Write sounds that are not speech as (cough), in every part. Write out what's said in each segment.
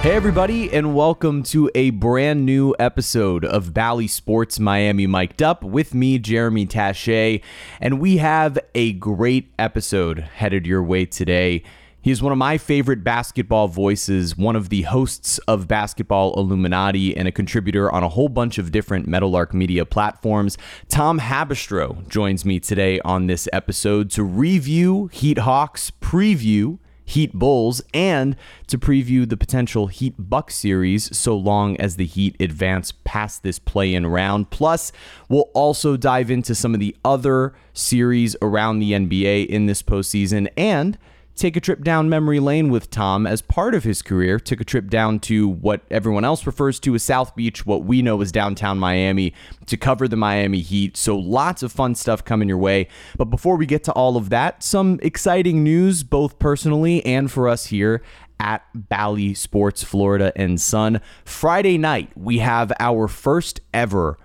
Hey, everybody, and welcome to a brand new episode of Bally Sports Miami Mic'd Up with me, Jeremy Taché. And we have a great episode headed your way today. He is one of my favorite basketball voices, one of the hosts of Basketball Illuminati, and a contributor on a whole bunch of different Meadowlark media platforms. Tom Haberstroh joins me today on this episode to review Heat Hawks, preview Heat Bulls and to preview the potential Heat Buck series so long as the Heat advance past this play in round. Plus, we'll also dive into some of the other series around the NBA in this postseason and take a trip down memory lane with Tom as part of his career. Took a trip down to what everyone else refers to as South Beach, what we know as downtown Miami, to cover the Miami Heat. So lots of fun stuff coming your way. But before we get to all of that, some exciting news, both personally and for us here at Bally Sports Florida and Sun. Friday night, we have our first ever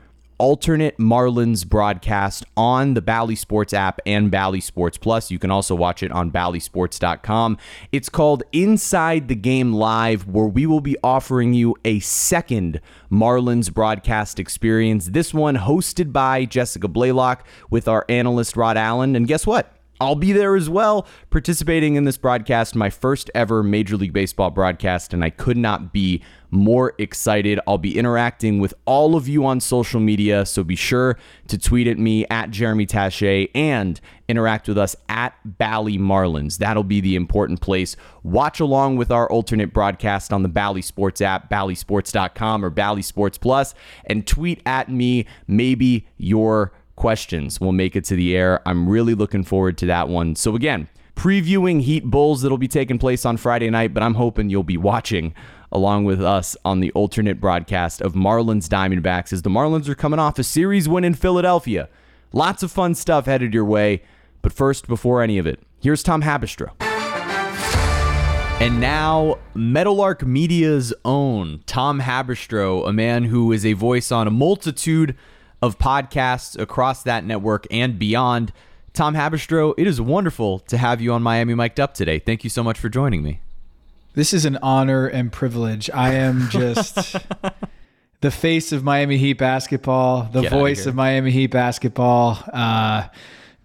alternate Marlins broadcast on the Bally Sports app and Bally Sports Plus. You can also watch it on ballysports.com. It's called Inside the Game Live, where we will be offering you a second Marlins broadcast experience. This one hosted by Jessica Blaylock with our analyst Rod Allen. And guess what? I'll be there as well, participating in this broadcast, my first ever Major League Baseball broadcast, and I could not be more excited. I'll be interacting with all of you on social media, so be sure to tweet at me at Jeremy Taché and interact with us at Bally Marlins. That'll be the important place. Watch along with our alternate broadcast on the Bally Sports app, ballysports.com or Bally Sports Plus, and tweet at me maybe your questions will make it to the air. I'm really looking forward to that one. So, again, previewing Heat Bulls that'll be taking place on Friday night, but I'm hoping you'll be watching along with us on the alternate broadcast of Marlins Diamondbacks as the Marlins are coming off a series win in Philadelphia. Lots of fun stuff headed your way. But first, before any of it, here's Tom Haberstroh. And now, Meadowlark Media's own Tom Haberstroh, a man who is a voice on a multitude of podcasts across that network and beyond. Tom Haberstroh, it is wonderful to have you on Miami Mic'd Up today. Thank you so much for joining me. This is an honor and privilege. I am just (laughs) the face of Miami Heat basketball, the Get voice outta of Miami Heat basketball. Uh,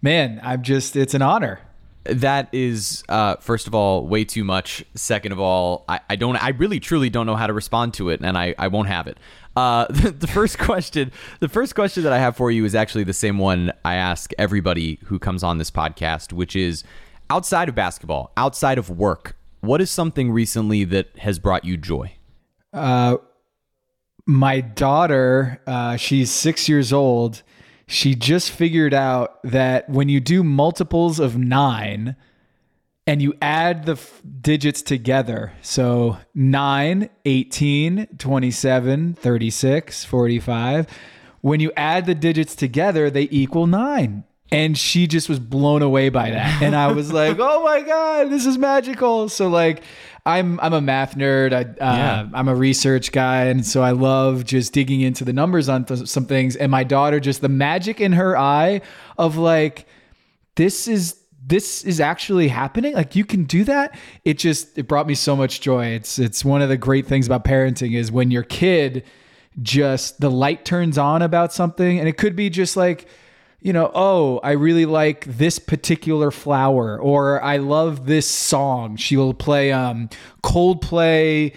man, I'm just, it's an honor. That is, uh, first of all, way too much. Second of all, I, I don't, I really truly don't know how to respond to it, and I, I won't have it. Uh, (laughs) the, the first question, the first question that I have for you is actually the same one I ask everybody who comes on this podcast, which is outside of basketball, outside of work, what is something recently that has brought you joy? Uh, my daughter, uh, she's six years old. She just figured out that when you do multiples of nine and you add the f- digits together, so 9, 18, 27, 36, 45, when you add the digits together, they equal nine. And she just was blown away by that. And I was like, (laughs) oh my God, this is magical. So, like, I'm I'm a math nerd. I, uh, Yeah. I'm a research guy, and so I love just digging into the numbers on th- some things. And my daughter, just the magic in her eye of like, this is this is actually happening. Like you can do that. It just it brought me so much joy. It's it's one of the great things about parenting is when your kid just the light turns on about something, and it could be just like you know, oh, I really like this particular flower, or I love this song. She will play um, Coldplay,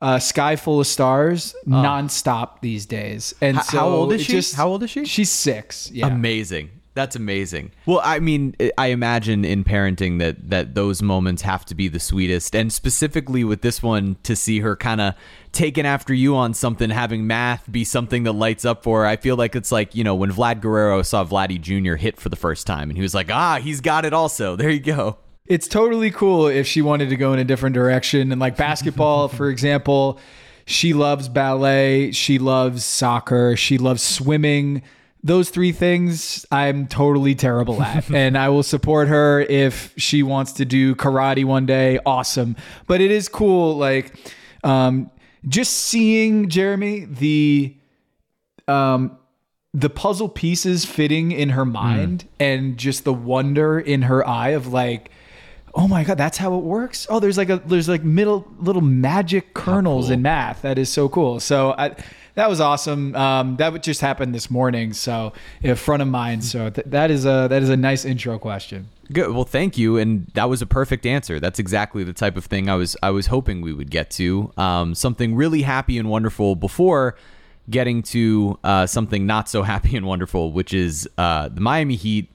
uh, "Sky Full of Stars" nonstop these days. And H- so how old is she? Just, How old is she? She's six. Yeah. Amazing. That's amazing. Well, I mean, I imagine in parenting that that those moments have to be the sweetest, and specifically with this one, to see her kind of taking after you on something, having math be something that lights up for her. I feel like it's like you know when Vlad Guerrero saw Vladdy Jr. hit for the first time, and he was like, "Ah, he's got it." Also, there you go. it's totally cool if she wanted to go in a different direction. And like basketball, (laughs) for example, she loves ballet, she loves soccer, she loves swimming. Those three things I'm totally terrible at. (laughs) and I will support her if she wants to do karate one day. Awesome. But it is cool, like, um, just seeing Jeremy, the um the puzzle pieces fitting in her mind and just the wonder in her eye of like Oh my god, that's how it works. Oh, there's like a there's like middle little magic kernels cool. in math. That is so cool. So I, that was awesome. Um, that just happened this morning. So a front of mind. So th- that is a that is a nice intro question. Good. Well, thank you, and that was a perfect answer. That's exactly the type of thing I was I was hoping we would get to. Um, something really happy and wonderful before getting to uh, something not so (laughs) happy and wonderful, which is uh, the Miami Heat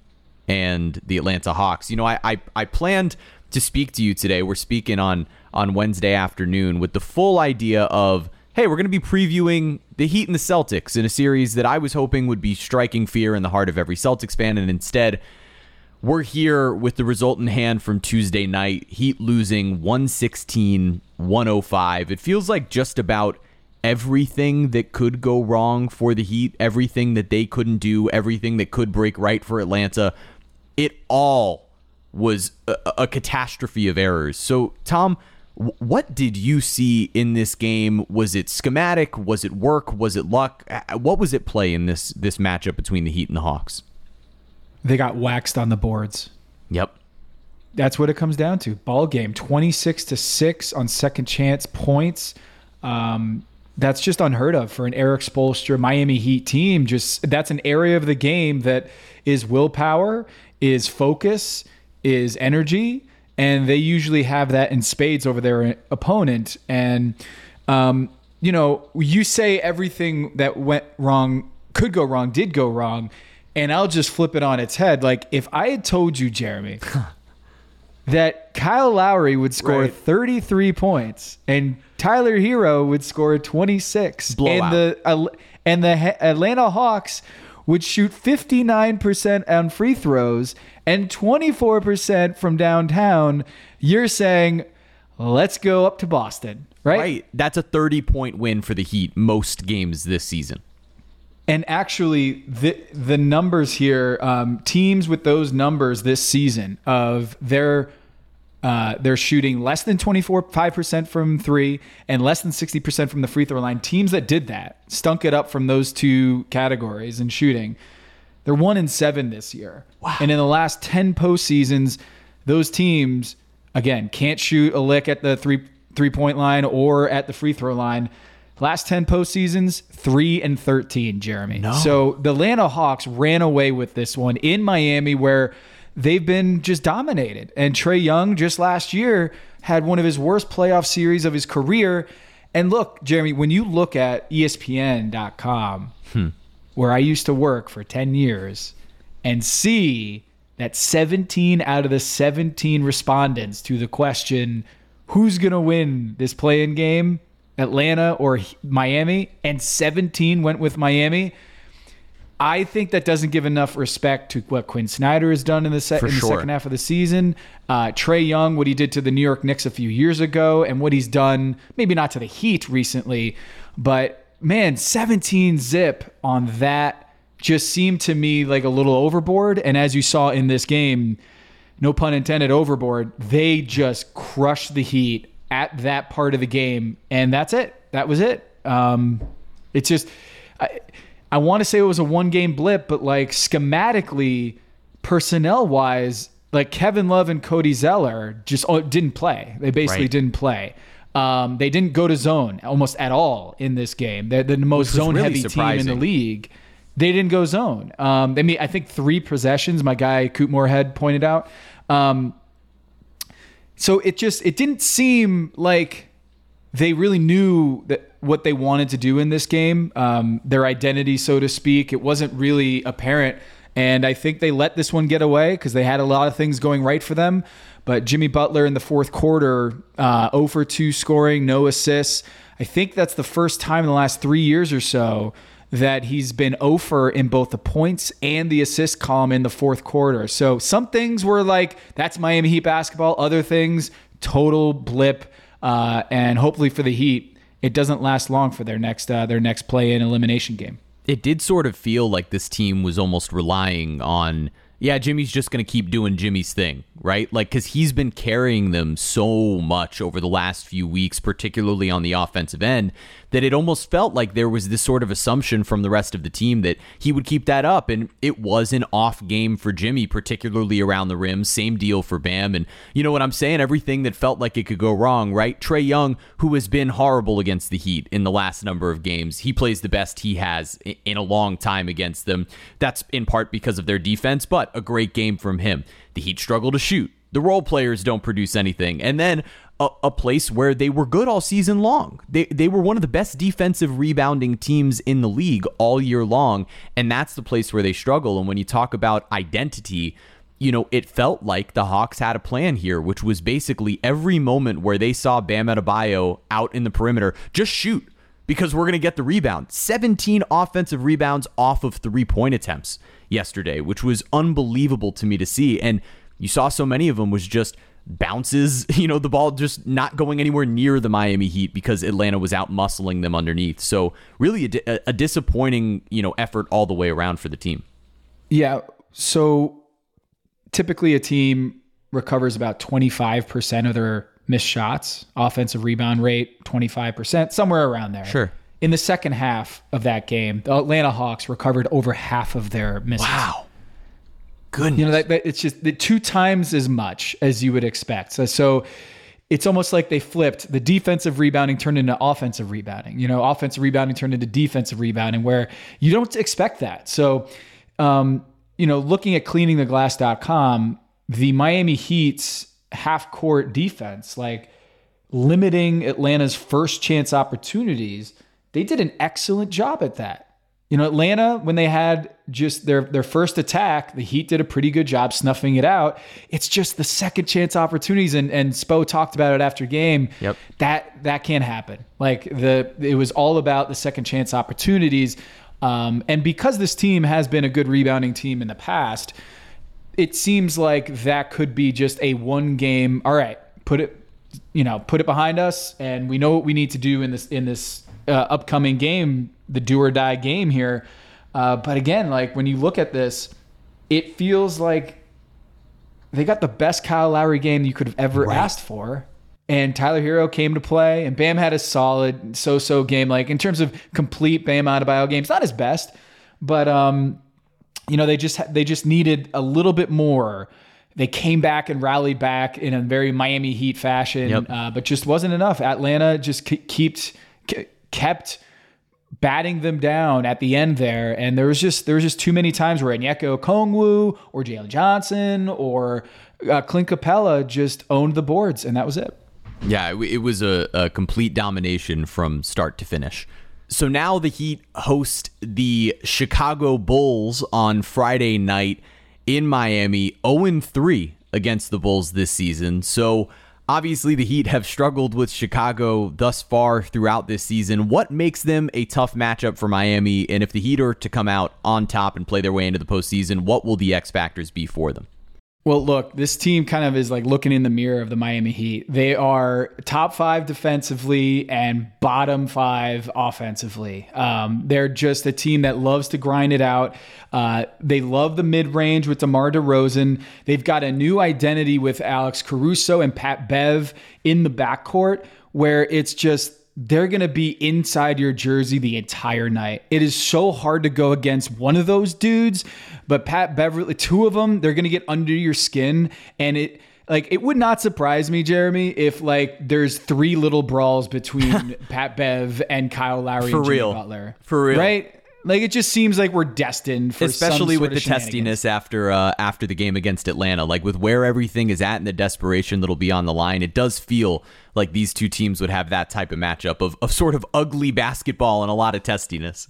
and the Atlanta Hawks. You know, I, I I planned to speak to you today. We're speaking on on Wednesday afternoon with the full idea of hey, we're going to be previewing the Heat and the Celtics in a series that I was hoping would be striking fear in the heart of every Celtics fan, and instead we're here with the result in hand from Tuesday night. Heat losing 116 105. It feels like just about everything that could go wrong for the Heat, everything that they couldn't do, everything that could break right for Atlanta, it all was a, a catastrophe of errors. So, Tom, what did you see in this game? Was it schematic? Was it work? Was it luck? What was at play in this this matchup between the Heat and the Hawks? They got waxed on the boards. Yep. That's what it comes down to. Ball game, twenty six to six on second chance points. Um, that's just unheard of for an Erik Spoelstra Miami Heat team. Just that's an area of the game that is willpower, is focus, is energy, and they usually have that in spades over their opponent. And um, you know, you say everything that went wrong could go wrong, did go wrong, and I'll just flip it on its head. Like if I had told you, Jeremy. (laughs) that Kyle Lowry would score Right. 33 points and Tyler Herro would score 26 Blowout. and the and the Atlanta Hawks would shoot 59% on free throws and 24% from downtown you're saying let's go up to Boston right, Right. That's a 30 point win for the Heat most games this season. And actually, the the numbers here, um, teams with those numbers this season of their uh, they're shooting less than 24 five percent from three and less than 60 percent from the free throw line. Teams that did that stunk it up from those two categories in shooting. They're one in seven this year. Wow. And in the last 10 postseasons, those teams again can't shoot a lick at the three three point line or at the free throw line. Last 10 postseasons, 3 and 13, Jeremy. No. So the Atlanta Hawks ran away with this one in Miami where they've been just dominated. And Trae Young just last year had one of his worst playoff series of his career. And look, Jeremy, when you look at ESPN.com, hmm. where I used to work for 10 years, and see that 17 out of the 17 respondents to the question, who's going to win this play in game, Atlanta or Miami, and 17 went with Miami. I think that doesn't give enough respect to what Quin Snyder has done in the, se- in the sure. second half of the season. Uh, Trae Young, what he did to the New York Knicks a few years ago, and what he's done, maybe not to the Heat recently, but man, 17 zip on that just seemed to me like a little overboard. And as you saw in this game, no pun intended, overboard, they just crushed the Heat at that part of the game. And that's it. That was it. Um, it's just, I, I want to say it was a one game blip, but like schematically, personnel wise, like Kevin Love and Cody Zeller just oh, didn't play. They basically Right. didn't play. Um, they didn't go to zone almost at all in this game. They're the most zone really heavy team in the league. They didn't go zone. Um, I mean, I think three possessions. My guy Couper Moorhead pointed out. Um, so it just it didn't seem like they really knew that what they wanted to do in this game, um, their identity, so to speak. It wasn't really apparent, and I think they let this one get away because they had a lot of things going right for them. But Jimmy Butler in the fourth quarter, uh, 0 for 2 scoring, no assists. I think that's the first time in the last three years or so that he's been over in both the points and the assist column in the fourth quarter. So some things were like, that's Miami Heat basketball. Other things, total blip. Uh, and hopefully for the Heat, it doesn't last long for their next uh, their next play in elimination game. It did sort of feel like this team was almost relying on yeah, Jimmy's just going to keep doing Jimmy's thing, right? Like, because he's been carrying them so much over the last few weeks, particularly on the offensive end, that it almost felt like there was this sort of assumption from the rest of the team that he would keep that up. And it was an off game for Jimmy, particularly around the rim. Same deal for Bam. And you know what I'm saying? Everything that felt like it could go wrong, right? Trae Young, who has been horrible against the Heat in the last number of games, he plays the best he has in a long time against them. That's in part because of their defense, but a great game from him. The Heat struggle to shoot. The role players don't produce anything. And then a, a, place where they were good all season long. They, they were one of the best defensive rebounding teams in the league all year long. And that's the place where they struggle. And when you talk about identity, you know, it felt like the Hawks had a plan here, which was basically every moment where they saw Bam Adebayo out in the perimeter, just shoot because we're going to get the rebound. 17 offensive rebounds off of three point attempts yesterday, which was unbelievable to me to see. And you saw so many of them was just bounces, (laughs) you know, the ball just not going anywhere near the Miami Heat because Atlanta was out muscling them underneath. So really a, a disappointing, you know, effort all the way around for the team. Yeah. So typically a team recovers about 25% of their missed shots, offensive rebound rate, 25%, somewhere around there. Sure. In the second half of that game, the Atlanta Hawks recovered over half of their misses. Wow goodness. You know, that, that it's just the two times as much as you would expect. So, so it's almost like they flipped the defensive rebounding turned into offensive rebounding. You know, offensive rebounding turned into defensive rebounding where you don't expect that. So, um, you know, looking at cleaningtheglass.com, the Miami Heat's half court defense, like limiting Atlanta's first chance opportunities, they did an excellent job at that. You know, Atlanta, when they had just their their first attack, the Heat did a pretty good job snuffing it out. It's just the second chance opportunities, and and Spo talked about it after game. Yep. That that can't happen. Like the it was all about the second chance opportunities, um, and because this team has been a good rebounding team in the past, it seems like that could be just a one game. All right, put it, you know, put it behind us, and we know what we need to do in this in this uh, upcoming game the do or die game here. Uh, but again, like when you look at this, it feels like they got the best Kyle Lowry game you could have ever right. asked for. And Tyler Herro came to play, and Bam had a solid so-so game. Like in terms of complete Bam Adebayo games, not his best, but um, you know they just they just needed a little bit more. They came back and rallied back in a very Miami Heat fashion, yep. uh, but just wasn't enough. Atlanta just kept kept batting them down at the end there. And there was just there was just too many times where Onyeka Okongwu or Jalen Johnson or uh, Clint Capela just owned the boards, and that was it. Yeah, it was a, a complete domination from start to finish. So now the Heat host the Chicago Bulls on Friday night in Miami, 0 3 against the Bulls this season. So Obviously, the Heat have struggled with Chicago thus far throughout this season. What makes them a tough matchup for Miami? And if the Heat are to come out on top and play their way into the postseason, what will the X factors be for them? Well, look, this team kind of is like looking in the mirror of the Miami Heat. They are top five defensively and bottom five offensively. Um, they're just a team that loves to grind it out. Uh, they love the mid range with DeMar DeRozan. They've got a new identity with Alex Caruso and Pat Bev in the backcourt where it's just they're going to be inside your jersey the entire night. It is so hard to go against one of those dudes, but Pat Beverley, two of them, they're going to get under your skin and it like it would not surprise me, Jeremy, if like there's three little brawls between (laughs) Pat Bev and Kyle Lowry for and real. Butler. For real. Right? Like it just seems like we're destined for especially with the testiness after uh, after the game against Atlanta. Like with where everything is at and the desperation that'll be on the line, it does feel like these two teams would have that type of matchup of, of sort of ugly basketball and a lot of testiness.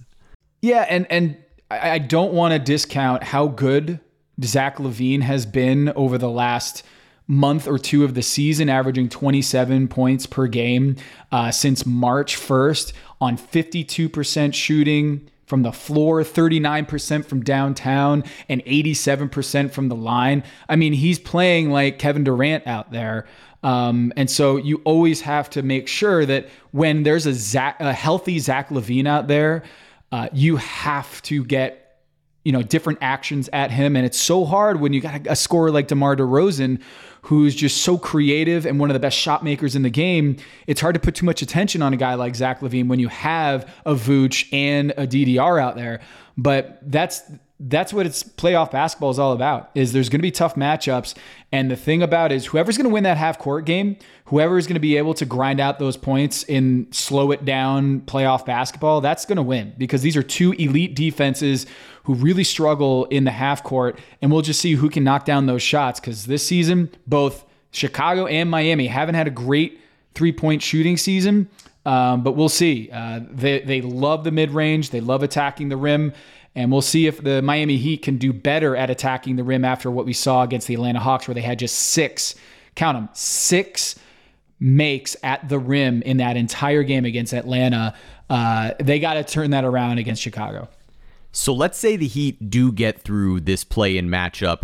Yeah, and and I don't want to discount how good Zach LaVine has been over the last month or two of the season, averaging 27 points per game uh, since March 1st on 52% shooting from the floor, 39% from downtown, and 87% from the line. I mean, he's playing like Kevin Durant out there. Um, and so you always have to make sure that when there's a, Zach, a healthy Zach LaVine out there, uh, you have to get you know different actions at him, and it's so hard when you got a scorer like DeMar DeRozan who's just so creative and one of the best shot makers in the game. It's hard to put too much attention on a guy like Zach LaVine when you have a Vooch and a DDR out there. But that's that's what it's playoff basketball is all about is there's going to be tough matchups. And the thing about is whoever's going to win that half court game whoever is going to be able to grind out those points in slow it down playoff basketball that's going to win. Because these are two elite defenses who really struggle in the half court. And we'll just see who can knock down those shots. Because this season both chicago and miami haven't had a great three point shooting season um, but we'll see uh, they, they love the mid-range they love attacking the rim and we'll see if the Miami Heat can do better at attacking the rim after what we saw against the Atlanta Hawks, where they had just six, count them, six makes at the rim in that entire game against Atlanta. Uh, they got to turn that around against Chicago. So let's say the Heat do get through this play in matchup.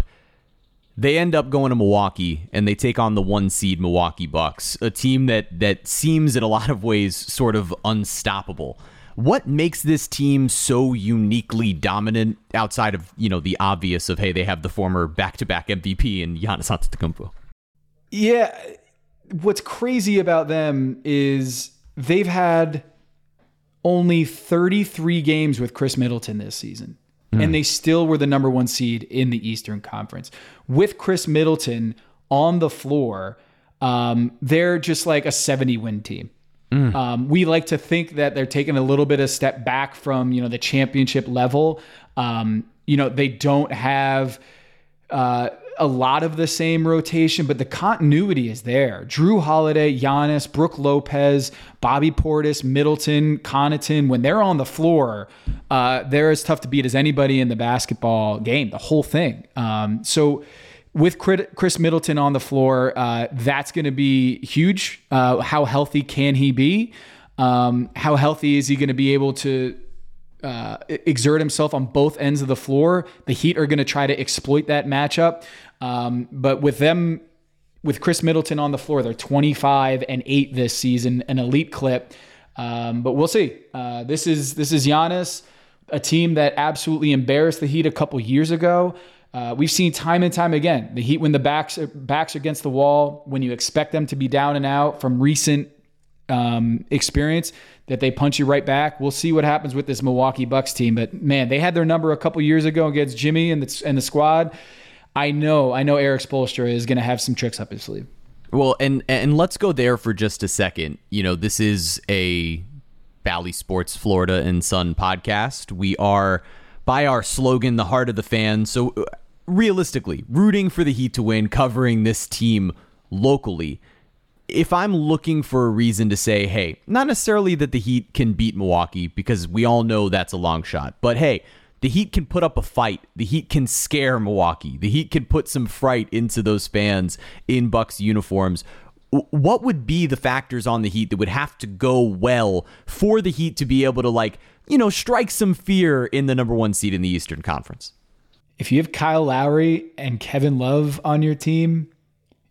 They end up going to Milwaukee and they take on the one seed Milwaukee Bucks, a team that that seems in a lot of ways sort of unstoppable. What makes this team so uniquely dominant outside of, you know, the obvious of, hey, they have the former back-to-back MVP in Giannis Antetokounmpo? Yeah. What's crazy about them is they've had only 33 games with Khris Middleton this season. Mm. And they still were the number one seed in the Eastern Conference. With Khris Middleton on the floor, um, they're just like a 70 win team. Mm. Um, we like to think that they're taking a little bit of step back from you know the championship level. Um, you know they don't have uh, a lot of the same rotation, but the continuity is there. Jrue Holiday, Giannis, Brook Lopez, Bobby Portis, Middleton, Connaughton. When they're on the floor, uh, they're as tough to beat as anybody in the basketball game. The whole thing. Um, so with Khris Middleton on the floor, uh, that's going to be huge. Uh, how healthy can he be? Um, how healthy is he going to be able to uh, exert himself on both ends of the floor? The Heat are going to try to exploit that matchup. Um, but with them, with Khris Middleton on the floor, they're 25 and 8 this season, an elite clip. Um, but we'll see. Uh, this is this is Giannis, a team that absolutely embarrassed the Heat a couple years ago. Uh, we've seen time and time again the Heat when the backs backs against the wall when you expect them to be down and out from recent um, experience that they punch you right back. We'll see what happens with this Milwaukee Bucks team, but man, they had their number a couple years ago against Jimmy and the and the squad. I know, I know Erik Spoelstra is going to have some tricks up his sleeve. Well, and and let's go there for just a second. You know, this is a Bally Sports Florida and Sun podcast. We are by our slogan, the heart of the fan. So uh, realistically, rooting for the Heat to win, covering this team locally, if I'm looking for a reason to say, hey, not necessarily that the Heat can beat Milwaukee, because we all know that's a long shot, but hey, the Heat can put up a fight. The Heat can scare Milwaukee. The Heat can put some fright into those fans in Bucks uniforms. What would be the factors on the Heat that would have to go well for the Heat to be able to, like, you know, strike some fear in the number one seed in the Eastern Conference? if you have Kyle Lowry and Kevin Love on your team,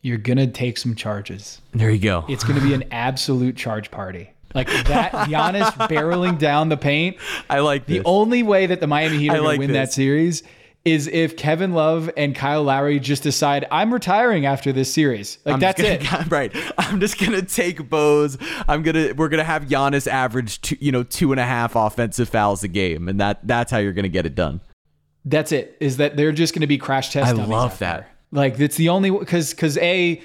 you're gonna take some charges. There you go. It's gonna be an (laughs) absolute charge party. Like that Giannis (laughs) barreling down the paint. I like this. the only way that the Miami Heat are gonna win this. that series is if Kevin Love and Kyle Lowry just decide I'm retiring after this series. Like I'm that's gonna, it. (laughs) Right. I'm just gonna take Bose. I'm gonna we're gonna have Giannis average two, you know two and a half offensive fouls a game, and that that's how you're gonna get it done. That's it. Is that they're just going to be crash test? I love that. Like it's the only because because a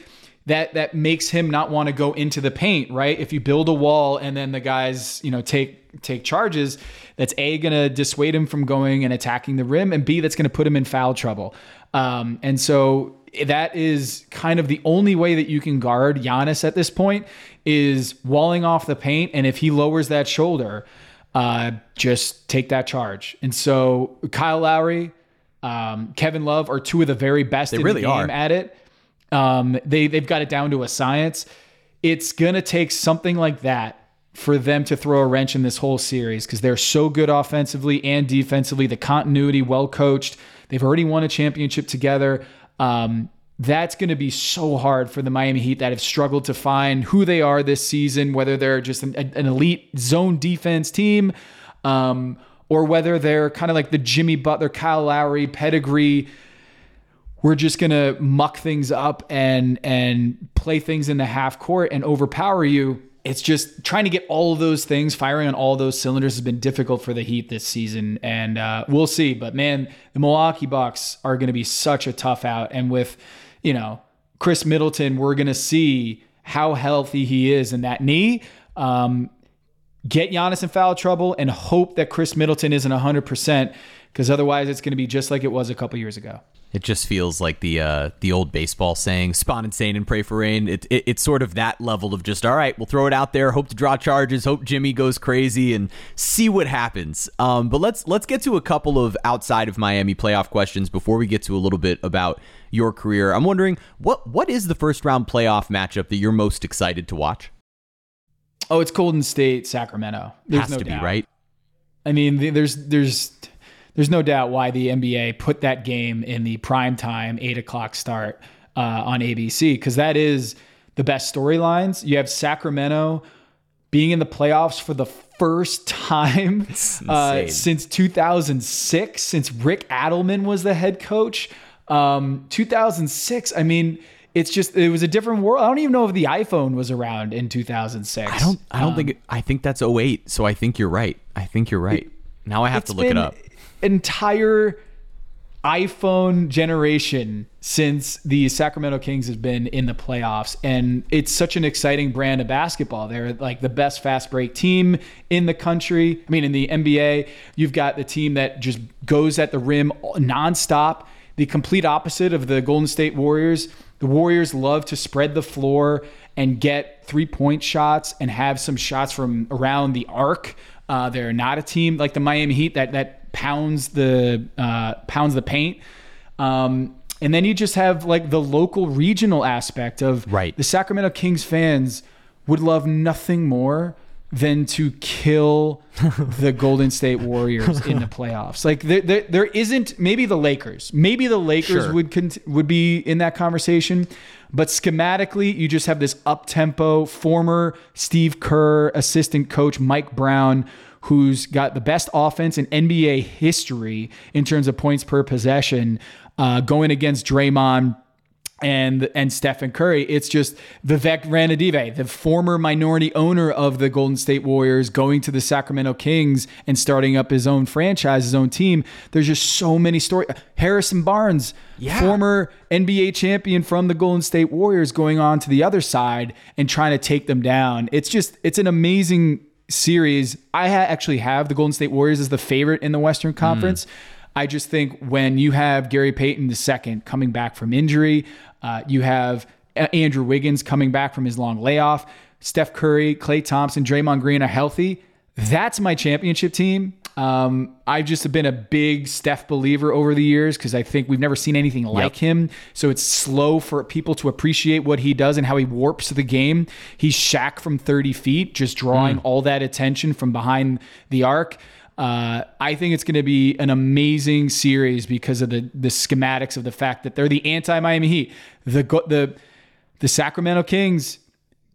that that makes him not want to go into the paint, right? If you build a wall and then the guys, you know, take take charges, that's a to dissuade him from going and attacking the rim, and b that's to put him in foul trouble. Um, and so that is kind of the only way that you can guard Giannis at this point is walling off the paint, and if he lowers that shoulder uh, just take that charge. And so Kyle Lowry, um, Kevin Love are two of the very best they in really the game are. at it. Um, they they've got it down to a science. It's gonna take something like that for them to throw a wrench in this whole series because they're so good offensively and defensively. The continuity, well coached. They've already won a championship together. Um, that's going to be so hard for the Miami Heat that have struggled to find who they are this season, whether they're just an, an elite zone defense team um, or whether they're kind of like the Jimmy Butler, Kyle Lowry pedigree. We're just gonna muck things up and and play things in the half court and overpower you. It's just trying to get all of those things firing on all those cylinders has been difficult for the Heat this season, and uh, we'll see. But man, the Milwaukee Bucks are going to be such a tough out, and with you know Khris Middleton, we're going to see how healthy he is in that knee. Um, get Giannis in foul trouble and hope that Khris Middleton isn't 100% because otherwise it's going to be just like it was a couple years ago. It just feels like the uh, the old baseball saying "Spahn and Sain and pray for rain." It, it, it's sort of that level of just all right. We'll throw it out there, hope to draw charges, hope Jimmy goes crazy, and see what happens. Um, but let's let's get to a couple of outside of Miami playoff questions before we get to a little bit about your career. I'm wondering what what is the first round playoff matchup that you're most excited to watch? Oh, it's Golden State, Sacramento. There's Has no to doubt. be right. I mean, there's there's there's no doubt why the NBA put that game in the prime time eight o'clock start uh, on ABC because that is the best storylines. You have Sacramento being in the playoffs for the first time (laughs) uh, since 2006, since Rick Adelman was the head coach. Um, 2006. I mean, it's just it was a different world. I don't even know if the iPhone was around in 2006. I don't I don't Um, think it, I think that's 08, so I think you're right. I think you're right. Now I have to look it up. Entire iPhone generation since the Sacramento Kings has been in the playoffs, and it's such an exciting brand of basketball. They're like the best fast break team in the country. I mean, in the NBA, you've got the team that just goes at the rim nonstop. The complete opposite of the Golden State Warriors. The Warriors love to spread the floor and get three point shots and have some shots from around the arc. Uh, they're not a team like the Miami Heat that that pounds the uh, pounds the paint. Um, and then you just have like the local regional aspect of Right. the Sacramento Kings fans would love nothing more than to kill (laughs) the Golden State Warriors in the (laughs) playoffs. Like there, there, there isn't maybe the Lakers. Maybe the Lakers Sure. would cont- would be in that conversation, but schematically, you just have this up tempo former Steve Kerr assistant coach Mike Brown. Who's got the best offense in NBA history in terms of points per possession, uh, going against Draymond, and and Stephen Curry. It's just Vivek Ranadive, the former minority owner of the Golden State Warriors, going to the Sacramento Kings and starting up his own franchise, his own team. There's just so many stories. Harrison Barnes, Yeah. former NBA champion from the Golden State Warriors, going on to the other side and trying to take them down. It's just it's an amazing series. I ha- actually have the Golden State Warriors as the favorite in the Western hmm. Conference. I just think when you have Gary Payton II coming back from injury, uh, you have Andrew Wiggins coming back from his long layoff, Steph Curry, Klay Thompson, Draymond Green are healthy. That's my championship team. Um, I've just been a big Steph believer over the years because I think we've never seen anything like him. So it's slow for people to appreciate what he does and how he warps the game. He's Shaq from 30 feet, just drawing all that attention from behind the arc. Uh, I think it's going to be an amazing series because of the the schematics of the fact that they're the anti Miami Heat, the the the Sacramento Kings,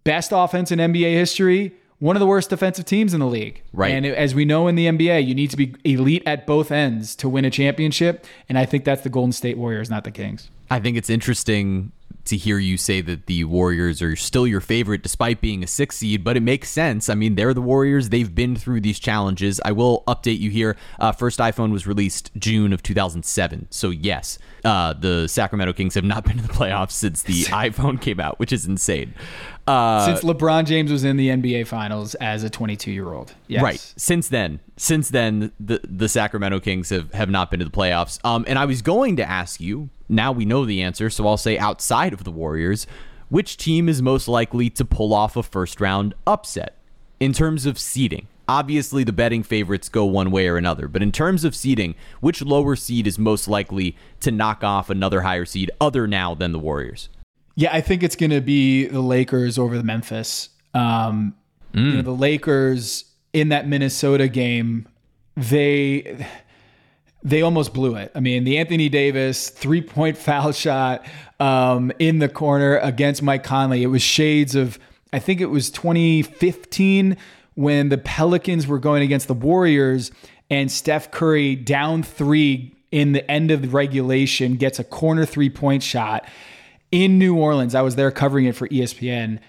best offense in NBA history, one of the worst defensive teams in the league. Right. And as we know in the NBA, you need to be elite at both ends to win a championship, and I think that's the Golden State Warriors, not the Kings. I think it's interesting to hear you say that the Warriors are still your favorite despite being a six seed, but it makes sense. I mean, they're the Warriors. They've been through these challenges. I will update you here. Uh, first iPhone was released June of 2007. So, yes, uh, the Sacramento Kings have not been to the (laughs) playoffs since the iPhone came out, which is insane. Uh, Since LeBron James was in the NBA Finals as a 22 year old, yes. Right. Since then, since then, the the Sacramento Kings have, have not been to the playoffs. Um, and I was going to ask you. Now we know the answer, so I'll say outside of the Warriors, which team is most likely to pull off a first round upset in terms of seeding? Obviously, the betting favorites go one way or another, but in terms of seeding, which lower seed is most likely to knock off another higher seed other now than the Warriors? Yeah, I think it's going to be the Lakers over the Memphis. Um, You know, the Lakers in that Minnesota game, they they almost blew it. I mean, the Anthony Davis three point (laughs) foul shot um, in the corner against Mike Conley. It was shades of I think it was 2015 when the Pelicans were going against the Warriors and Steph Curry down three in the end of the regulation gets a corner three point shot in New Orleans. I was there covering it for ESPN,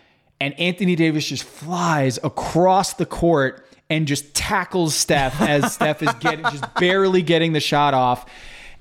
and Anthony Davis just flies across the court and just tackles Steph as (laughs) Steph is getting just barely getting the shot off.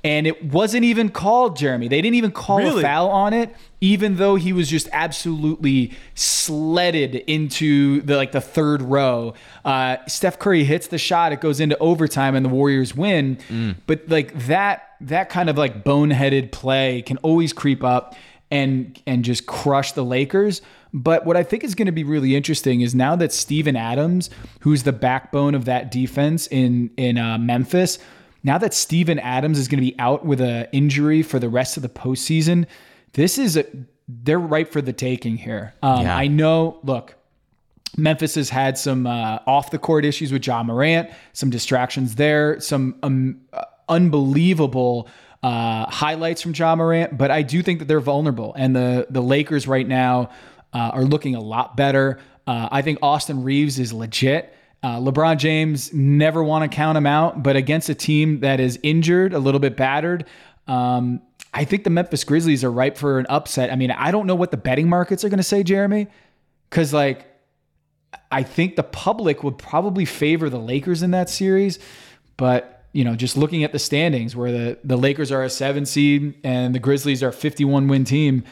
And it wasn't even called, Jeremy. They didn't even call Really? a foul on it, even though he was just absolutely sledded into the like the third row. Uh, Steph Curry hits the shot, it goes into overtime, and the Warriors win. But like that, that kind of like boneheaded play can always creep up and and just crush the Lakers. But what I think is going to be really interesting is now that Steven Adams, who's the backbone of that defense in in uh, Memphis, now that Steven Adams is going to be out with an injury for the rest of the postseason, this is a they're ripe for the taking here. Um, Yeah. I know. Look, Memphis has had some uh, off the court issues with John Morant, some distractions there, some um, uh, unbelievable uh, highlights from John Morant, but I do think that they're vulnerable. And the the Lakers right now uh, are looking a lot better. Uh, I think Austin Reaves is legit. Uh, LeBron James never want to count him out, but against a team that is injured, a little bit battered, um, I think the Memphis Grizzlies are ripe for an upset. I mean, I don't know what the betting markets are going to say, Jeremy, because like I think the public would probably favor the Lakers in that series, but you know, just looking at the standings where the the Lakers are a 7 seed and the Grizzlies are a 51 win team,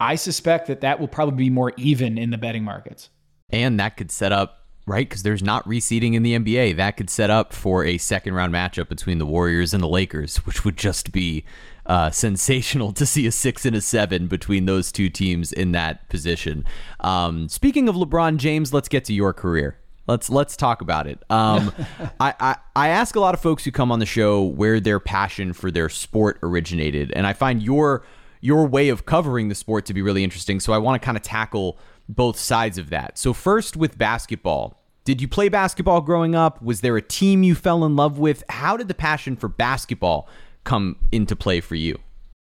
I suspect that that will probably be more even in the betting markets. And that could set up, right? Because there's not reseeding in the NBA. That could set up for a second round matchup between the Warriors and the Lakers, which would just be uh, (laughs) sensational to see a six and a seven between those two teams in that position. Um, speaking of LeBron James, let's get to your career. Let's let's talk about it. Um, (laughs) I, I I ask a lot of folks who come on the show where their passion for their sport originated, and I find your your way of covering the sport to be really interesting. So I want to kind of tackle both sides of that. So first with basketball, did you play basketball growing up? Was there a team you fell in love with? How did the passion for basketball come into play for you?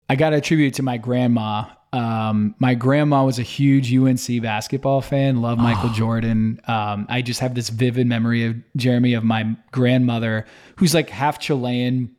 I got to attribute it to my grandma. Um, my grandma was a huge UNC basketball fan, loved Michael Jordan. Um, I just have this vivid memory of Jeremy of my grandmother, who's like half Chilean.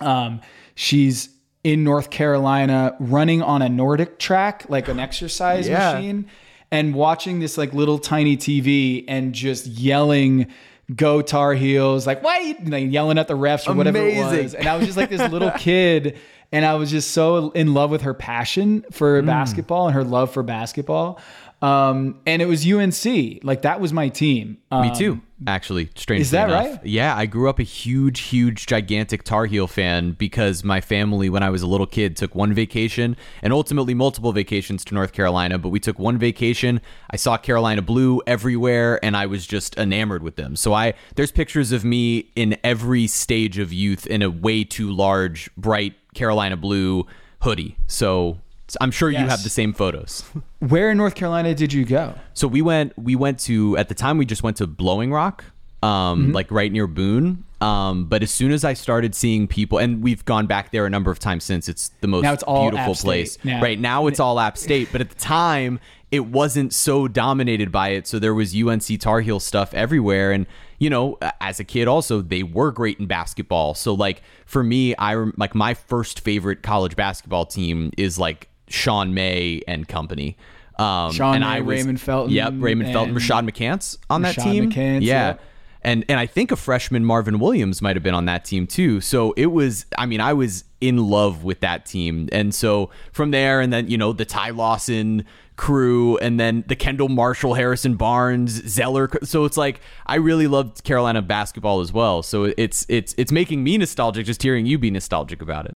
Um, she's in North Carolina running on a NordicTrack, like an exercise Yeah. machine, and watching this like little tiny TV and just yelling, "Go Tar Heels!" Like why? you-" Like yelling at the refs or whatever it was. And I was just like this little (laughs) kid, and I was just so in love with her passion Mm. for basketball and her love for basketball. Um, and it was UNC. Like that was my team. Um, Me too, actually. Strangely is that enough. right? Yeah, I grew up a huge, huge, gigantic Tar Heel fan because my family, when I was a little kid, took one vacation and ultimately multiple vacations to North Carolina. But we took one vacation. I saw Carolina blue everywhere, and I was just enamored with them. So I there's pictures of me in every stage of youth in a way too large, bright Carolina blue hoodie. So I'm sure you have the same photos. (laughs) Where in North Carolina did you go? So we went we went to at the time we just went to Blowing Rock, um, Mm-hmm. like right near Boone. Um, but as soon as I started seeing people, and we've gone back there a number of times since. It's the most Now it's all beautiful App State place. now. Right now it's all App State, but at the time it wasn't so dominated by it. So there was UNC Tar Heel stuff everywhere, and you know, as a kid also they were great in basketball. So like for me, I like my first favorite college basketball team is like Sean May and company. Um, Sean and May, I was, Raymond Felton, Yep, Raymond Felton, Rashad McCants on that team. McCants, yeah. yep. And and I think a freshman Marvin Williams might have been on that team too. So it was I mean, I was in love with that team. And so from there and then, you know, the Ty Lawson crew and then the Kendall Marshall, Harrison Barnes, Zeller. So it's like I really loved Carolina basketball as well. So it's it's it's making me nostalgic just hearing you be nostalgic about it.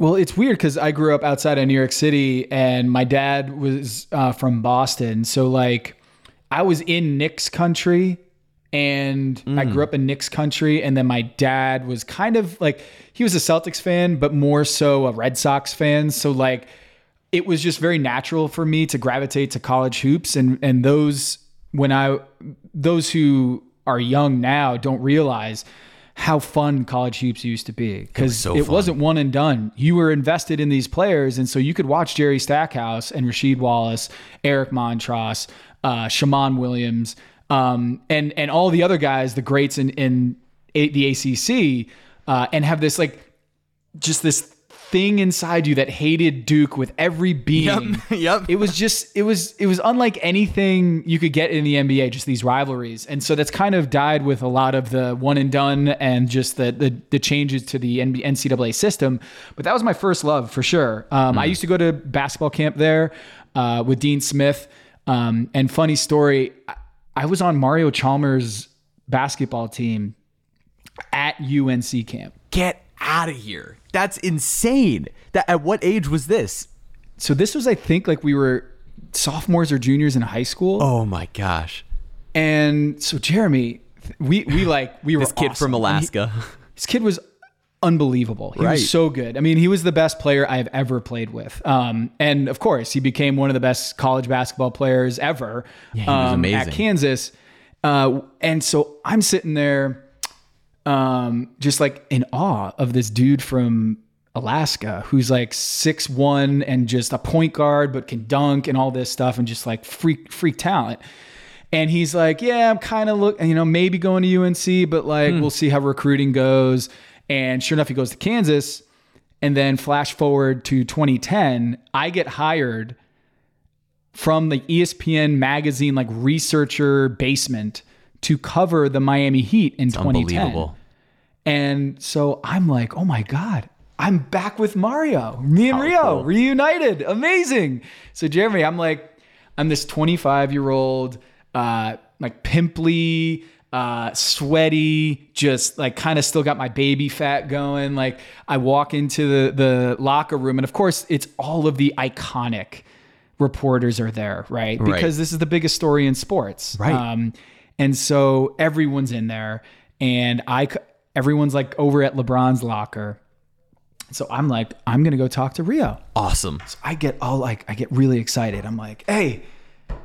Well, it's weird because I grew up outside of New York City, and my dad was uh, from Boston. So like, I was in Knicks country, and I grew up in Knicks country, and then my dad was kind of like he was a Celtics fan, but more so a Red Sox fan. So like, it was just very natural for me to gravitate to college hoops, and and those when I those who are young now don't realize how fun college hoops used to be because so it fun. wasn't one and done. You were invested in these players, and so you could watch Jerry Stackhouse and Rasheed Wallace, Eric Montross, uh, Shammond Williams, um, and and all the other guys, the greats in in a- the ACC uh, and have this like just this thing inside you that hated Duke with every being. (laughs) yep. It was just it was it was unlike anything you could get in the NBA. Just these rivalries, and so that's kind of died with a lot of the one and done and just the the, the changes to the NCAA system. But that was my first love for sure. Um, I used to go to basketball camp there uh, with Dean Smith. Um, and funny story, I was on Mario Chalmers' basketball team at UNC camp. Get out of here. That's insane. That at what age was this? So this was, I think, like we were sophomores or juniors in high school. Oh my gosh. And so Jeremy, we we like we were This kid from awesome. He- Alaska. (laughs) this kid was unbelievable. He Right. was so good. I mean, he was the best player I've ever played with. Um, and of course, he became one of the best college basketball players ever Yeah, he was um, amazing. at Kansas. Uh, and so I'm sitting there, um, just like in awe of this dude from Alaska who's like six one and just a point guard, but can dunk and all this stuff and just like freak freak talent. And he's like, yeah, I'm kind of look, you know, maybe going to UNC, but like we'll see how recruiting goes. And sure enough, he goes to Kansas. And then flash forward to 2010, I get hired from the ESPN magazine like researcher basement to cover the Miami Heat in 2010. Unbelievable. And so I'm like, oh my God, I'm back with Mario. Me and How Rio cool. reunited. Amazing. So Jeremy, I'm like, I'm this 25 year old, uh, like pimply, uh, sweaty, just like kind of still got my baby fat going. Like I walk into the, the locker room and of course it's all of the iconic reporters are there, right? Right. Because this is the biggest story in sports. Right. Um, and so everyone's in there and I, everyone's like over at LeBron's locker. So I'm like, I'm going to go talk to Rio. Awesome. So I get all like, I get really excited. I'm like, hey,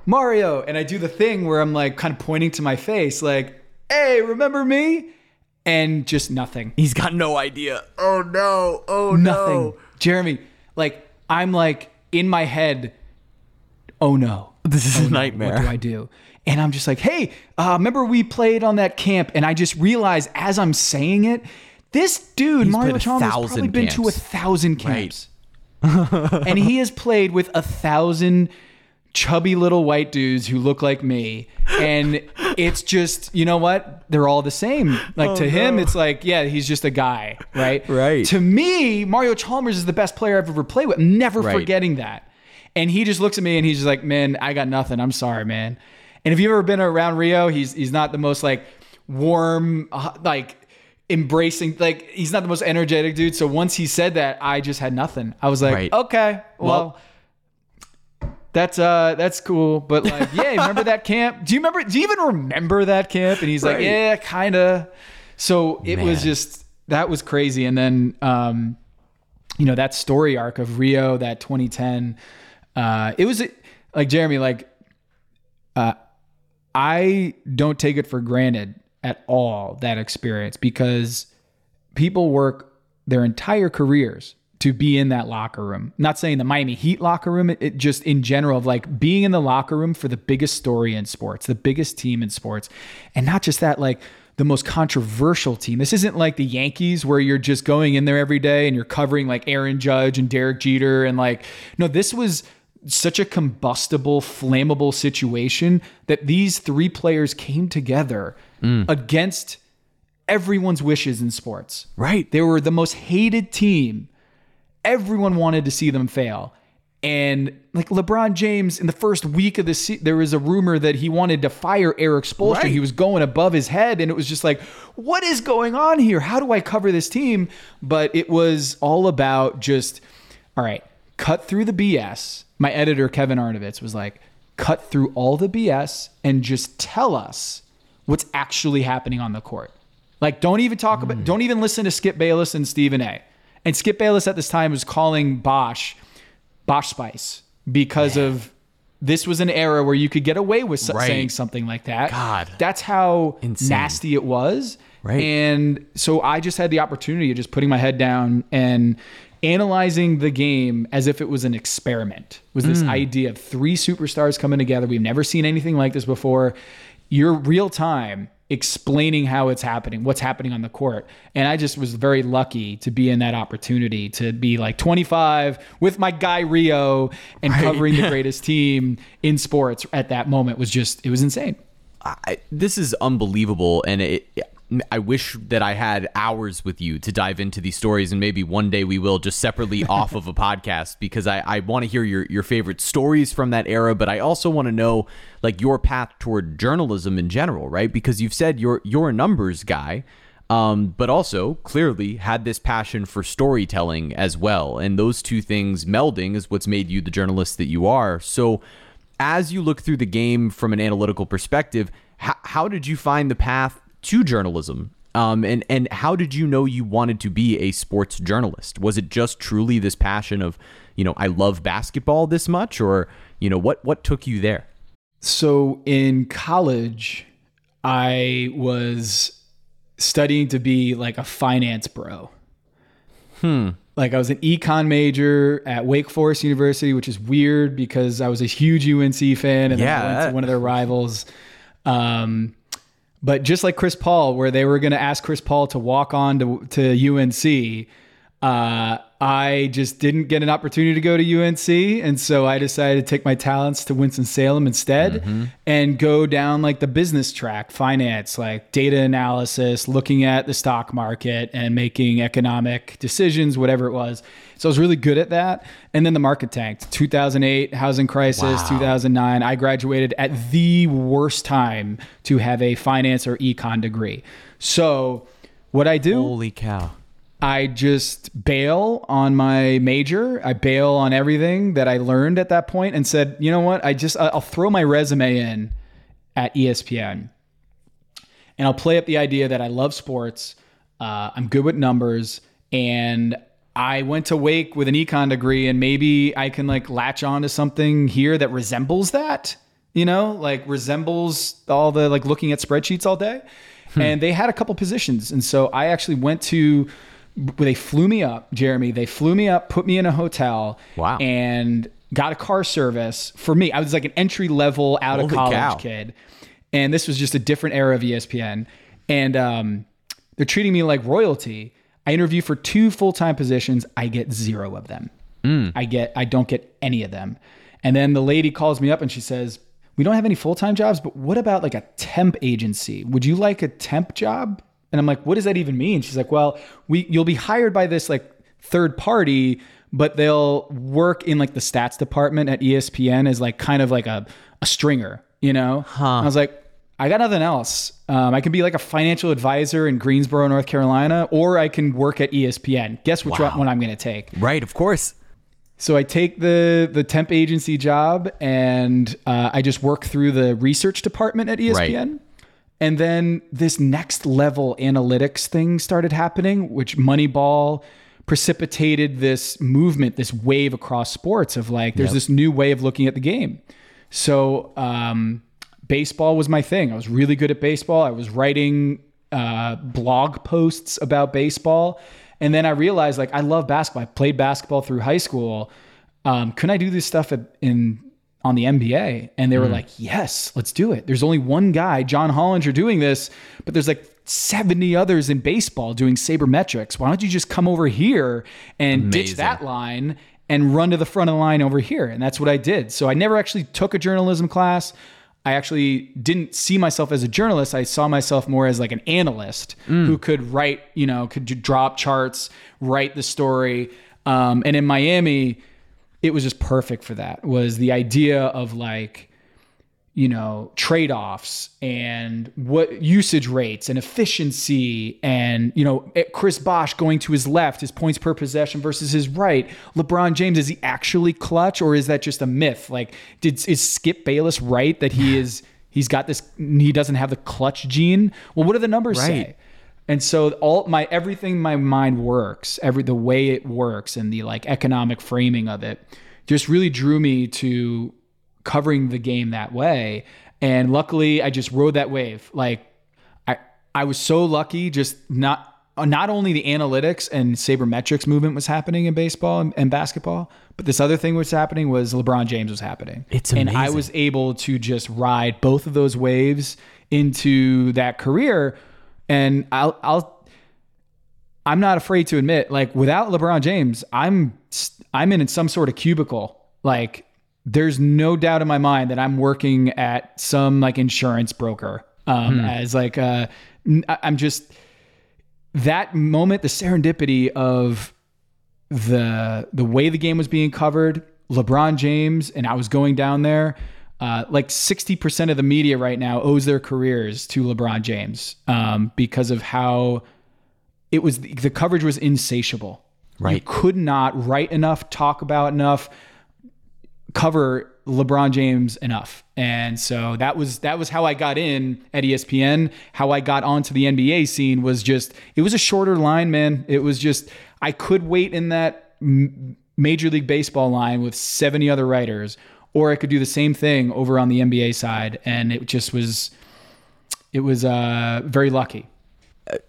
Mario. And I do the thing where I'm like kind of pointing to my face, like, hey, remember me? And just nothing. He's got no idea. Oh no. Oh Nothing. no. Jeremy, like, I'm like in my head, oh no. This is a oh, nightmare. What do. I do? And I'm just like, hey, uh, remember we played on that camp? And I just realized as I'm saying it, this dude, Mario Chalmers, has probably been to a thousand camps. (laughs) and he has played with a thousand chubby little white dudes who look like me. And it's just, you know what? They're all the same. Like to him, it's like, yeah, he's just a guy, right? Oh, Right. To me, Mario Chalmers is the best player I've ever played with. Never Right. forgetting that. And he just looks at me and he's just like, man, I got nothing. I'm sorry, man. And if you've ever been around Rio, he's he's not the most like warm, uh, like embracing, like he's not the most energetic dude. So once he said that, I just had nothing. I was like, Right. okay, well, that's uh that's cool. But like, (laughs) yeah, remember that camp? Do you remember? Do you even remember that camp? And he's like, yeah, kind of. So it was just that was crazy. And then um, you know that story arc of Rio, that 2010. Uh, it was like Jeremy, like uh, I don't take it for granted at all that experience because people work their entire careers to be in that locker room. Not saying the Miami Heat locker room, it, it just in general of like being in the locker room for the biggest story in sports, the biggest team in sports. And not just that, like the most controversial team. This isn't like the Yankees where you're just going in there every day and you're covering like Aaron Judge and Derek Jeter and like no, this was such a combustible, flammable situation that these three players came together mm. against everyone's wishes in sports. Right. They were the most hated team. Everyone wanted to see them fail. And like LeBron James, in the first week of the season, there was a rumor that he wanted to fire Erik Spoelstra. Right. He was going above his head, and it was just like, what is going on here? How do I cover this team? But it was all about just, all right, cut through the BS. My editor Kevin Arnovitz was like, cut through all the BS and just tell us what's actually happening on the court. Like, don't even talk about, don't even listen to Skip Bayless and Stephen A. And Skip Bayless at this time was calling Bosh Bosh Spice because of this was an era where you could get away with Right. saying something like that. God. that's how Insane. nasty it was. Right. And so I just had the opportunity of just putting my head down and analyzing the game as if it was an experiment. Was this Mm. idea of three superstars coming together? We've never seen anything like this before. You're real time explaining how it's happening, what's happening on the court. And I just was very lucky to be in that opportunity to be like 25 with my guy Rio and right. covering the (laughs) greatest team in sports at that moment was just, it was insane. I, this is unbelievable. And it, I wish that I had hours with you to dive into these stories, and maybe one day we will just separately (laughs) off of a podcast because I, I want to hear your, your favorite stories from that era, but I also want to know like your path toward journalism in general, right? Because you've said you're you're a numbers guy, um, but also clearly had this passion for storytelling as well, and those two things melding is what's made you the journalist that you are. So, as you look through the game from an analytical perspective, how, how did you find the path to journalism? Um, and and how did you know you wanted to be a sports journalist? Was it just truly this passion of, you know, I love basketball this much, or you know, what what took you there? So in college, I was studying to be like a finance bro. Hmm. Like I was an econ major at Wake Forest University, which is weird because I was a huge UNC fan and yeah, I went to one of their rivals. Um, but just like Chris Paul, where they were going to ask Chris Paul to walk on to, to UNC, uh, I just didn't get an opportunity to go to UNC. And so I decided to take my talents to Winston-Salem instead mm-hmm. and go down like the business track, finance, like data analysis, looking at the stock market and making economic decisions, whatever it was. So I was really good at that. And then the market tanked. 2008, housing crisis, wow. 2009. I graduated at the worst time to have a finance or econ degree. So what I do. Holy cow I just bail on my major. I bail on everything that I learned at that point and said, you know what? I just, I'll throw my resume in at ESPN and I'll play up the idea that I love sports. Uh, I'm good with numbers and I went to Wake with an econ degree and maybe I can like latch on to something here that resembles that, you know, like resembles all the like looking at spreadsheets all day. Hmm. And they had a couple positions. And so I actually went to, they flew me up, Jeremy. They flew me up, put me in a hotel. Wow. And got a car service for me. I was like an entry level out Holy of college cow. kid. And this was just a different era of ESPN. And um, they're treating me like royalty. I interview for two full time positions. I get zero of them. Mm. I get, I don't get any of them. And then the lady calls me up and she says, "We don't have any full time jobs, but what about like a temp agency? Would you like a temp job?" And I'm like, what does that even mean? She's like, well, we you'll be hired by this like third party, but they'll work in like the stats department at ESPN as like kind of like a, a stringer, you know? Huh. I was like, I got nothing else. Um, I can be like a financial advisor in Greensboro, North Carolina, or I can work at ESPN. Guess which wow. one I'm going to take? Right, of course. So I take the the temp agency job, and uh, I just work through the research department at ESPN. Right. And then this next level analytics thing started happening, which Moneyball precipitated this movement, this wave across sports of like, there's yep. this new way of looking at the game. So, um, baseball was my thing. I was really good at baseball. I was writing uh, blog posts about baseball. And then I realized like I love basketball. I played basketball through high school. Um, couldn't I do this stuff at, in on the NBA. And they were mm. like, yes, let's do it. There's only one guy, John Hollinger, doing this, but there's like 70 others in baseball doing sabermetrics. Why don't you just come over here and Amazing. ditch that line and run to the front of the line over here? And that's what I did. So I never actually took a journalism class. I actually didn't see myself as a journalist. I saw myself more as like an analyst mm. who could write, you know, could drop charts, write the story. Um, and in Miami, it was just perfect for that was the idea of like you know trade-offs and what usage rates and efficiency and you know eh, Chris Bosh going to his left his points per possession versus his right. LeBron James is he actually clutch or is that just a myth? Like did is Skip Bayless right that he (sighs) is he's got this he doesn't have the clutch gene? Well what do the numbers right. say and so all my everything my mind works, every the way it works and the like economic framing of it just really drew me to covering the game that way. And luckily I just rode that wave. Like I I was so lucky just not not only the analytics and sabermetrics movement was happening in baseball and, and, basketball, but this other thing was happening was LeBron James was happening. It's amazing. And I was able to just ride both of those waves into that career. And I'll, I'll, I'm not afraid to admit, like without LeBron James, I'm, I'm in some sort of cubicle. Like there's no doubt in my mind that I'm working at some like insurance broker um, hmm. as like uh, I'm just that moment, the serendipity of the the way the game was being covered, LeBron James, and I was going down there. Uh, like 60% of the media right now owes their careers to LeBron James um, because of how it was the coverage was insatiable. Right. You could not write enough, talk about enough, cover LeBron James enough. And so that was that was how I got in at ESPN. How I got onto the NBA scene was just it was a shorter line, man. It was just I could wait in that Major League Baseball line with 70 other writers or I could do the same thing over on the NBA side and it just was it was uh, very lucky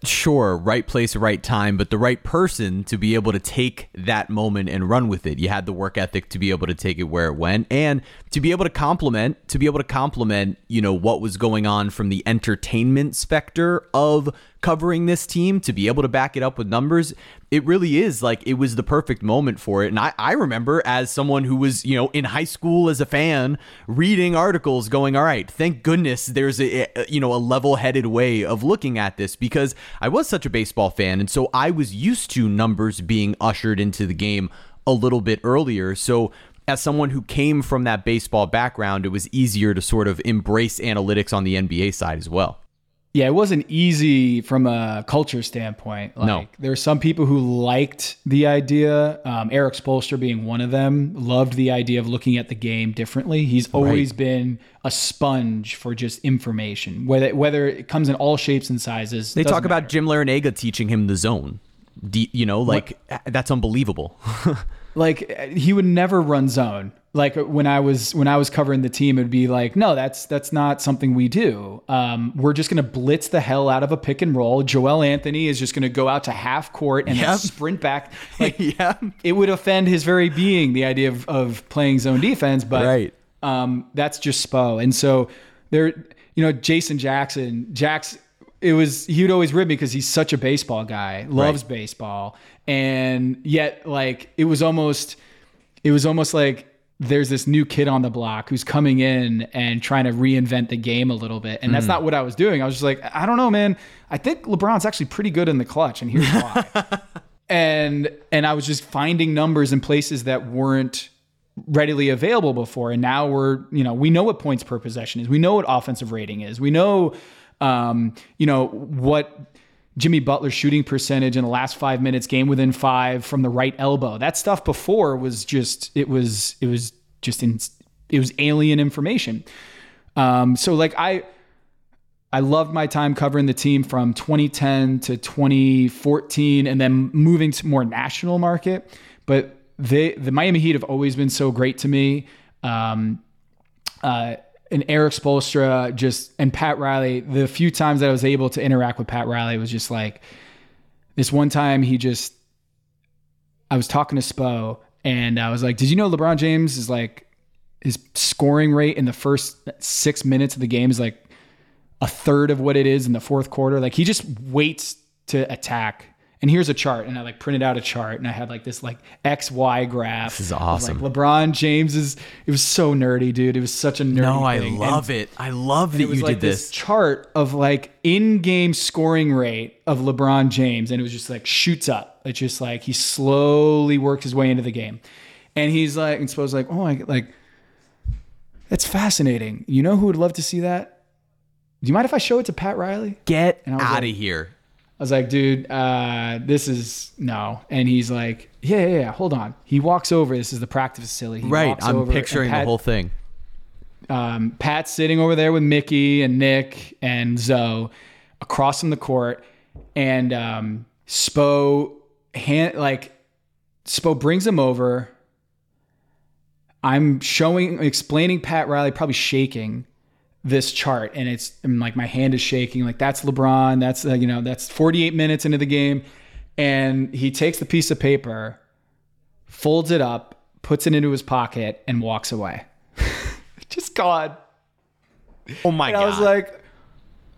sure, right place, right time, but the right person to be able to take that moment and run with it. You had the work ethic to be able to take it where it went and to be able to complement, to be able to complement, you know, what was going on from the entertainment specter of covering this team to be able to back it up with numbers, it really is like it was the perfect moment for it. And I, I remember as someone who was, you know, in high school as a fan, reading articles going, all right, thank goodness there's a, a you know, a level headed way of looking at this because I was such a baseball fan. And so I was used to numbers being ushered into the game a little bit earlier. So as someone who came from that baseball background, it was easier to sort of embrace analytics on the NBA side as well. Yeah, it wasn't easy from a culture standpoint. Like, no. There are some people who liked the idea. Um, Erik Spoelstra being one of them, loved the idea of looking at the game differently. He's always right. been a sponge for just information, whether whether it comes in all shapes and sizes. They talk matter. about Jim Larrañaga teaching him the zone. you know, like what? that's unbelievable. (laughs) like he would never run zone like when I was when I was covering the team, it'd be like, no, that's that's not something we do. Um, we're just going to blitz the hell out of a pick and roll. Joel Anthony is just going to go out to half court and yep. sprint back. (laughs) Like, yeah, it would offend his very being the idea of, of playing zone defense, but right. um, that's just Spo. And so there, you know, Jason Jackson, Jax. It was he would always rib me because he's such a baseball guy, loves right. baseball, and yet like it was almost, it was almost like there's this new kid on the block who's coming in and trying to reinvent the game a little bit. And that's mm. not what I was doing. I was just like, I don't know, man. I think LeBron's actually pretty good in the clutch, and here's why. (laughs) and and I was just finding numbers in places that weren't readily available before. And now we're, you know, we know what points per possession is. We know what offensive rating is. We know um, you know, what Jimmy Butler's shooting percentage in the last five minutes, game within five from the right elbow. That stuff before was just it was it was just in, it was alien information. Um, so like I I loved my time covering the team from 2010 to 2014, and then moving to more national market. But they the Miami Heat have always been so great to me. Um, uh, and Erik Spoelstra just and Pat Riley, the few times that I was able to interact with Pat Riley was just like this one time he just I was talking to Spo and I was like, Did you know LeBron James is like his scoring rate in the first six minutes of the game is like a third of what it is in the fourth quarter? Like he just waits to attack and here's a chart and i like printed out a chart and i had like this like xy graph. This is awesome like lebron james is it was so nerdy dude. It was such a nerdy no i love and, it. I love that you like did this. this. chart of like in-game scoring rate of lebron james and it was just like shoots up. It's just like he slowly works his way into the game. And he's like and suppose like oh my like that's fascinating. You know who would love to see that? Do you mind if I show it to Pat Riley? Get out like, of here. I was like, dude, uh, this is no. And he's like, yeah, yeah, yeah, hold on. He walks over. This is the practice facility. He right. I'm picturing Pat, the whole thing. Um, Pat's sitting over there with Mickey and Nick and Zoe across from the court. And um, Spo, hand, like, Spo brings him over. I'm showing, explaining Pat Riley, probably shaking this chart and it's and like my hand is shaking like that's LeBron that's uh, you know that's 48 minutes into the game and he takes the piece of paper folds it up puts it into his pocket and walks away. (laughs) Just gone. Oh my and god I was like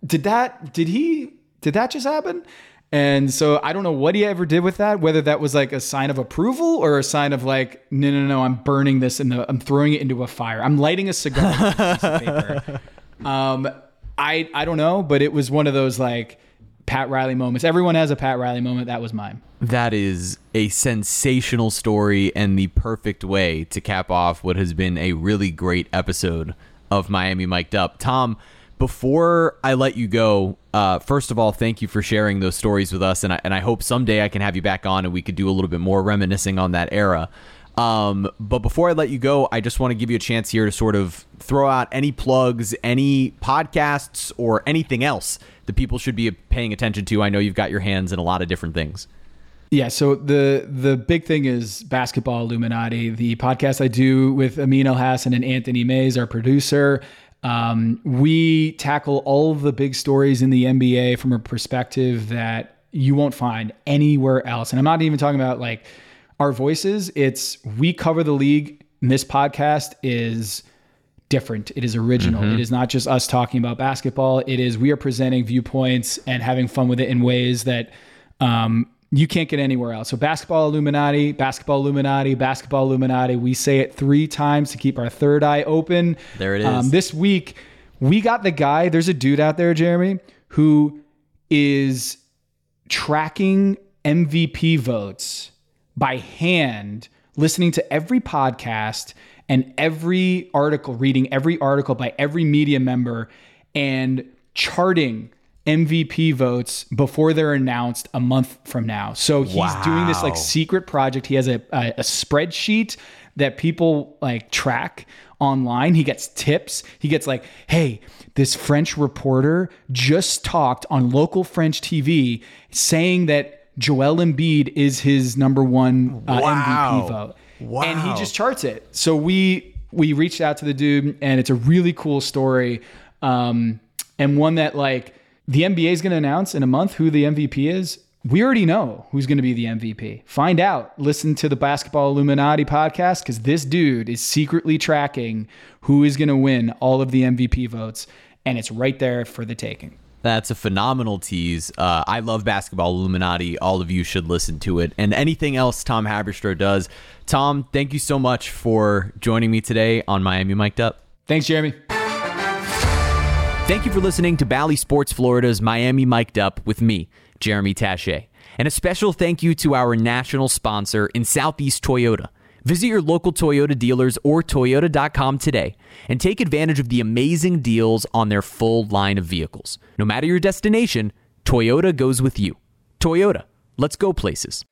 did that did he did that just happen? And so I don't know what he ever did with that, whether that was like a sign of approval or a sign of like, no, no, no, I'm burning this and I'm throwing it into a fire. I'm lighting a cigar. with a piece of paper. (laughs) Um, I I don't know, but it was one of those like Pat Riley moments. Everyone has a Pat Riley moment. That was mine. That is a sensational story and the perfect way to cap off what has been a really great episode of Miami Mic'd Up. Tom, before I let you go, uh, first of all, thank you for sharing those stories with us, and I, and I hope someday I can have you back on and we could do a little bit more reminiscing on that era. Um, but before I let you go, I just want to give you a chance here to sort of throw out any plugs, any podcasts, or anything else that people should be paying attention to. I know you've got your hands in a lot of different things. Yeah, so the the big thing is basketball Illuminati. The podcast I do with Amin Elhassan and Anthony Mays, our producer. Um, we tackle all of the big stories in the NBA from a perspective that you won't find anywhere else. And I'm not even talking about like our voices. It's we cover the league. This podcast is different. It is original. It is not just us talking about basketball. It is we are presenting viewpoints and having fun with it in ways that um, you can't get anywhere else. So basketball Illuminati, basketball Illuminati, basketball Illuminati. We say it three times to keep our third eye open. There it is. Um, this week we got the guy. There's a dude out there, Jeremy, who is tracking MVP votes by hand, listening to every podcast and every article, reading every article by every media member, and charting MVP votes before they're announced a month from now. So he's doing this like secret project. He has a, a, a spreadsheet that people like track online. He gets tips. He gets like, hey, this French reporter just talked on local French TV saying that Joel Embiid is his number one uh, Wow. MVP vote. Wow. And he just charts it. So we we reached out to the dude, and it's a really cool story, um, and one that like the NBA is going to announce in a month who the MVP is. We already know who's going to be the MVP. Find out. Listen to the Basketball Illuminati podcast because this dude is secretly tracking who is going to win all of the MVP votes, and it's right there for the taking. That's a phenomenal tease. Uh, I love Basketball Illuminati. All of you should listen to it. And anything else Tom Haberstroh does. Tom, thank you so much for joining me today on Miami Mic'd Up. Thanks, Jeremy. Thank you for listening to Bally Sports Florida's Miami Mic'd Up with me, Jeremy Taché. And a special thank you to our national sponsor in Southeast Toyota. Visit your local Toyota dealers or Toyota.com today and take advantage of the amazing deals on their full line of vehicles. No matter your destination, Toyota goes with you. Toyota, let's go places.